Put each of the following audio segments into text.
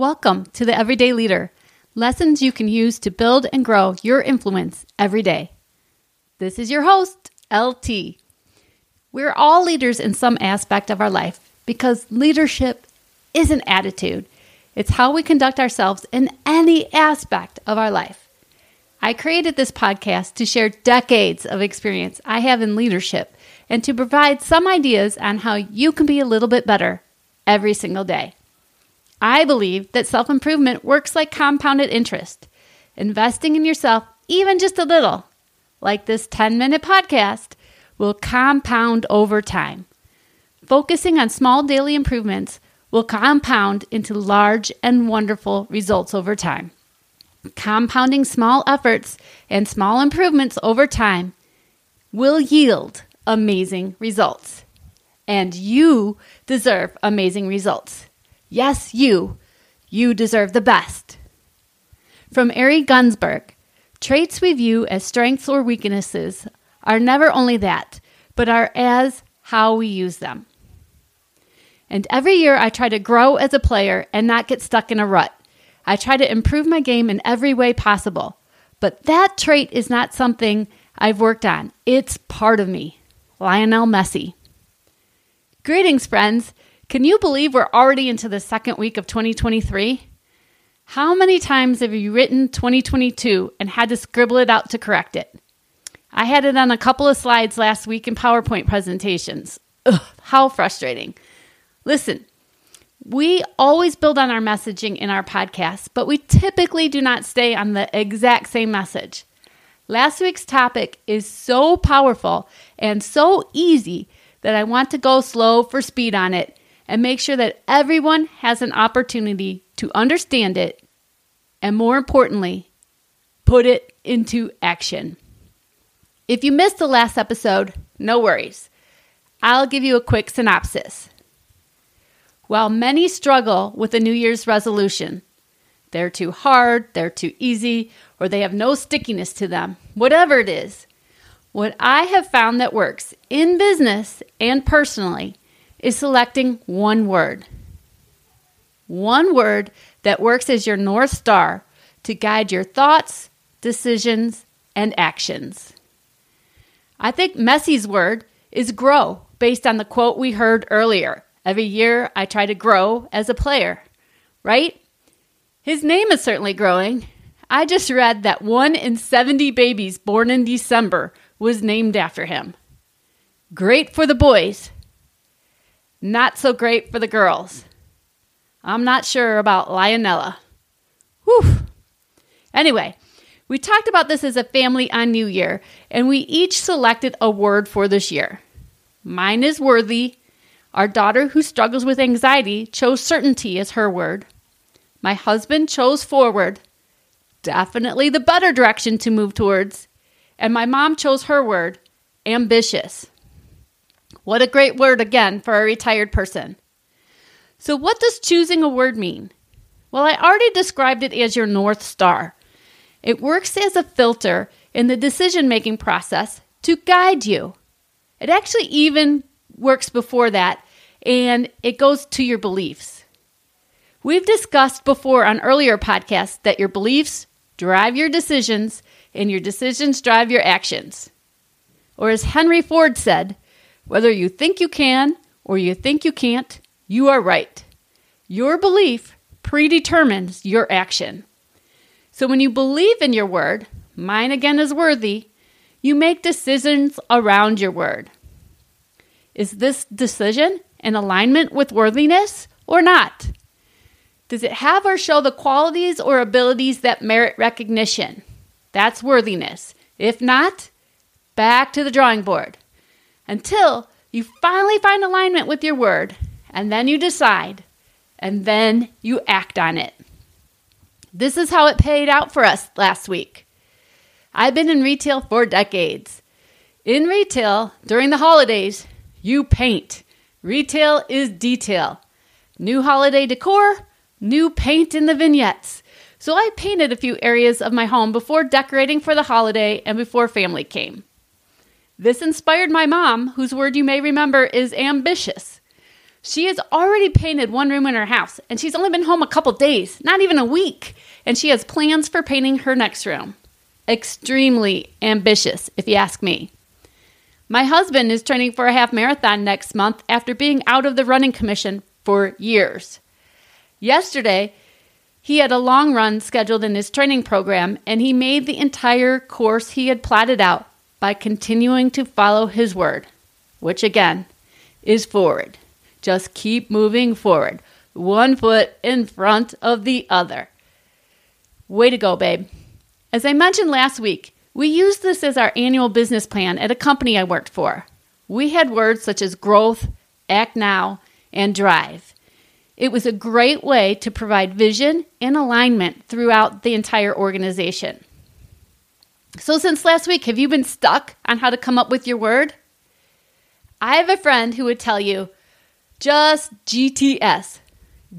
Welcome to the Everyday Leader lessons you can use to build and grow your influence every day. This is your host, LT. We're all leaders in some aspect of our life because leadership is an attitude. It's how we conduct ourselves in any aspect of our life. I created this podcast to share decades of experience I have in leadership and to provide some ideas on how you can be a little bit better every single day. I believe that self improvement works like compounded interest. Investing in yourself, even just a little, like this 10 minute podcast, will compound over time. Focusing on small daily improvements will compound into large and wonderful results over time. Compounding small efforts and small improvements over time will yield amazing results. And you deserve amazing results. Yes, you. You deserve the best. From Ari Gunsberg Traits we view as strengths or weaknesses are never only that, but are as how we use them. And every year I try to grow as a player and not get stuck in a rut. I try to improve my game in every way possible. But that trait is not something I've worked on, it's part of me. Lionel Messi. Greetings, friends. Can you believe we're already into the second week of 2023? How many times have you written 2022 and had to scribble it out to correct it? I had it on a couple of slides last week in PowerPoint presentations. Ugh, how frustrating. Listen, we always build on our messaging in our podcasts, but we typically do not stay on the exact same message. Last week's topic is so powerful and so easy that I want to go slow for speed on it and make sure that everyone has an opportunity to understand it and, more importantly, put it into action. If you missed the last episode, no worries. I'll give you a quick synopsis. While many struggle with a New Year's resolution, they're too hard, they're too easy, or they have no stickiness to them, whatever it is. What I have found that works in business and personally is selecting one word. One word that works as your North Star to guide your thoughts, decisions, and actions. I think Messi's word is grow, based on the quote we heard earlier. Every year I try to grow as a player, right? His name is certainly growing. I just read that one in 70 babies born in December was named after him. Great for the boys, not so great for the girls. I'm not sure about Lionella. Whew. Anyway, we talked about this as a family on New Year, and we each selected a word for this year. Mine is worthy. Our daughter, who struggles with anxiety, chose certainty as her word. My husband chose forward, definitely the better direction to move towards. And my mom chose her word, ambitious. What a great word again for a retired person. So, what does choosing a word mean? Well, I already described it as your North Star. It works as a filter in the decision making process to guide you. It actually even works before that, and it goes to your beliefs. We've discussed before on earlier podcasts that your beliefs drive your decisions, and your decisions drive your actions. Or as Henry Ford said, whether you think you can or you think you can't, you are right. Your belief predetermines your action. So when you believe in your word, mine again is worthy, you make decisions around your word. Is this decision in alignment with worthiness or not? Does it have or show the qualities or abilities that merit recognition? That's worthiness. If not, back to the drawing board until you finally find alignment with your word, and then you decide, and then you act on it. This is how it paid out for us last week. I've been in retail for decades. In retail, during the holidays, you paint. Retail is detail. New holiday decor, new paint in the vignettes. So I painted a few areas of my home before decorating for the holiday and before family came. This inspired my mom, whose word you may remember is ambitious. She has already painted one room in her house, and she's only been home a couple days, not even a week, and she has plans for painting her next room. Extremely ambitious, if you ask me. My husband is training for a half marathon next month after being out of the running commission for years. Yesterday, he had a long run scheduled in his training program, and he made the entire course he had plotted out by continuing to follow his word, which again is forward. Just keep moving forward, one foot in front of the other. Way to go, babe. As I mentioned last week, we used this as our annual business plan at a company I worked for. We had words such as growth, act now, and drive. It was a great way to provide vision and alignment throughout the entire organization. So, since last week, have you been stuck on how to come up with your word? I have a friend who would tell you just GTS.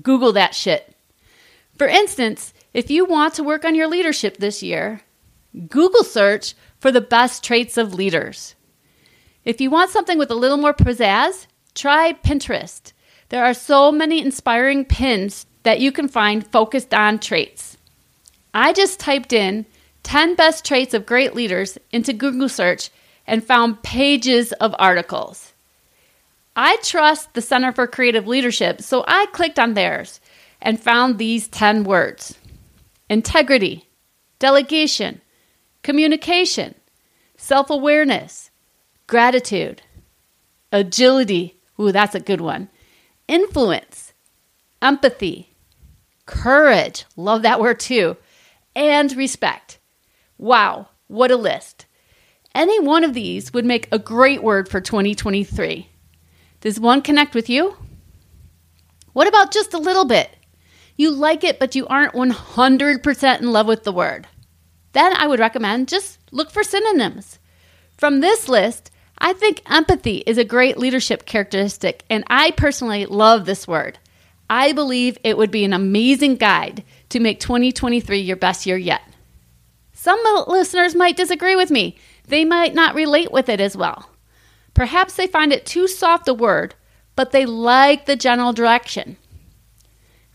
Google that shit. For instance, if you want to work on your leadership this year, Google search for the best traits of leaders. If you want something with a little more pizzazz, try Pinterest. There are so many inspiring pins that you can find focused on traits. I just typed in 10 best traits of great leaders into Google search and found pages of articles. I trust the Center for Creative Leadership, so I clicked on theirs and found these 10 words integrity, delegation, communication, self awareness, gratitude, agility. Ooh, that's a good one. Influence, empathy, courage. Love that word too. And respect. Wow, what a list. Any one of these would make a great word for 2023. Does one connect with you? What about just a little bit? You like it, but you aren't 100% in love with the word. Then I would recommend just look for synonyms. From this list, I think empathy is a great leadership characteristic, and I personally love this word. I believe it would be an amazing guide to make 2023 your best year yet. Some listeners might disagree with me, they might not relate with it as well. Perhaps they find it too soft a word, but they like the general direction.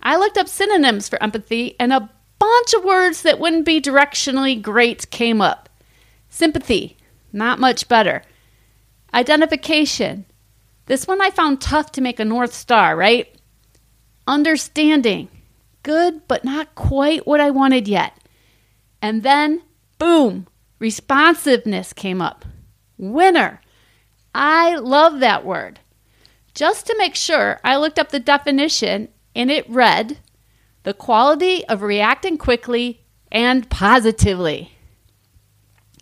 I looked up synonyms for empathy, and a bunch of words that wouldn't be directionally great came up. Sympathy, not much better. Identification. This one I found tough to make a North Star, right? Understanding. Good, but not quite what I wanted yet. And then, boom, responsiveness came up. Winner. I love that word. Just to make sure, I looked up the definition and it read the quality of reacting quickly and positively.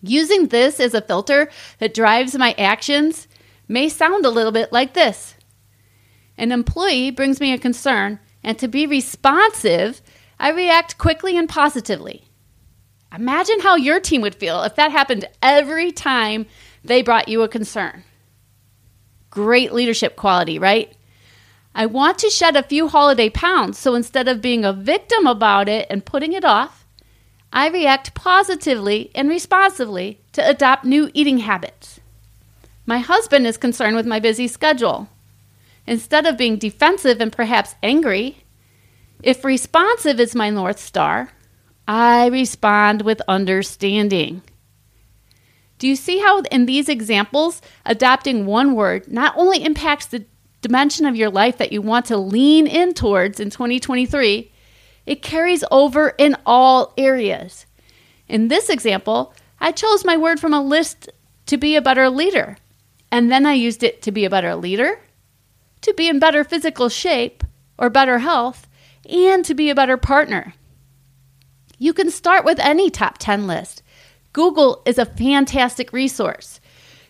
Using this as a filter that drives my actions may sound a little bit like this An employee brings me a concern, and to be responsive, I react quickly and positively. Imagine how your team would feel if that happened every time they brought you a concern great leadership quality, right? I want to shed a few holiday pounds, so instead of being a victim about it and putting it off, I react positively and responsively to adopt new eating habits. My husband is concerned with my busy schedule. Instead of being defensive and perhaps angry, if responsive is my North Star, I respond with understanding. Do you see how, in these examples, adopting one word not only impacts the dimension of your life that you want to lean in towards in 2023, it carries over in all areas. In this example, I chose my word from a list to be a better leader, and then I used it to be a better leader, to be in better physical shape or better health, and to be a better partner. You can start with any top 10 list. Google is a fantastic resource.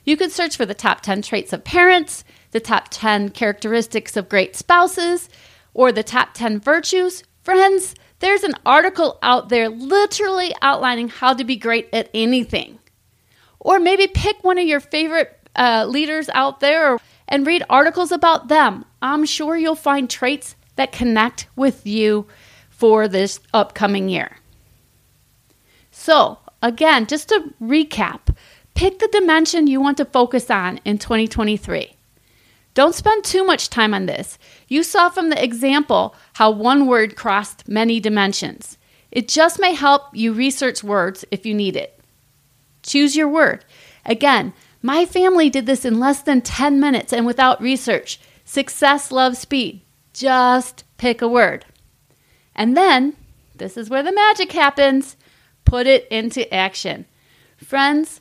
You can search for the top 10 traits of parents, the top 10 characteristics of great spouses, or the top 10 virtues. Friends, there's an article out there literally outlining how to be great at anything. Or maybe pick one of your favorite uh, leaders out there and read articles about them. I'm sure you'll find traits that connect with you for this upcoming year. So, Again, just to recap, pick the dimension you want to focus on in 2023. Don't spend too much time on this. You saw from the example how one word crossed many dimensions. It just may help you research words if you need it. Choose your word. Again, my family did this in less than 10 minutes and without research. Success loves speed. Just pick a word. And then, this is where the magic happens put it into action. Friends,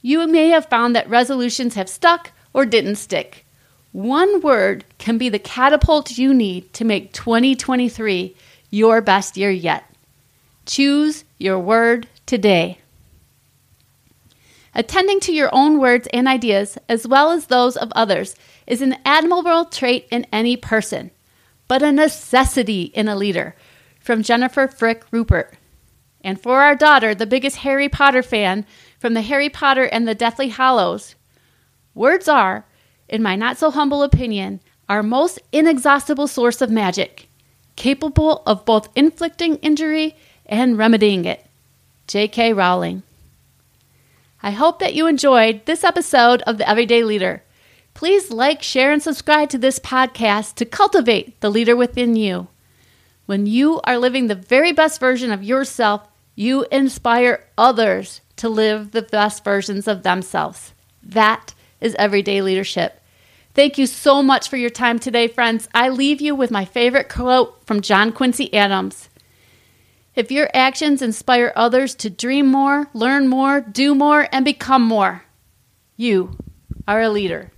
you may have found that resolutions have stuck or didn't stick. One word can be the catapult you need to make 2023 your best year yet. Choose your word today. Attending to your own words and ideas, as well as those of others, is an admirable trait in any person, but a necessity in a leader. From Jennifer Frick Rupert. And for our daughter, the biggest Harry Potter fan from the Harry Potter and the Deathly Hallows, words are, in my not so humble opinion, our most inexhaustible source of magic, capable of both inflicting injury and remedying it. J.K. Rowling. I hope that you enjoyed this episode of The Everyday Leader. Please like, share, and subscribe to this podcast to cultivate the leader within you. When you are living the very best version of yourself, you inspire others to live the best versions of themselves. That is everyday leadership. Thank you so much for your time today, friends. I leave you with my favorite quote from John Quincy Adams if your actions inspire others to dream more, learn more, do more, and become more, you are a leader.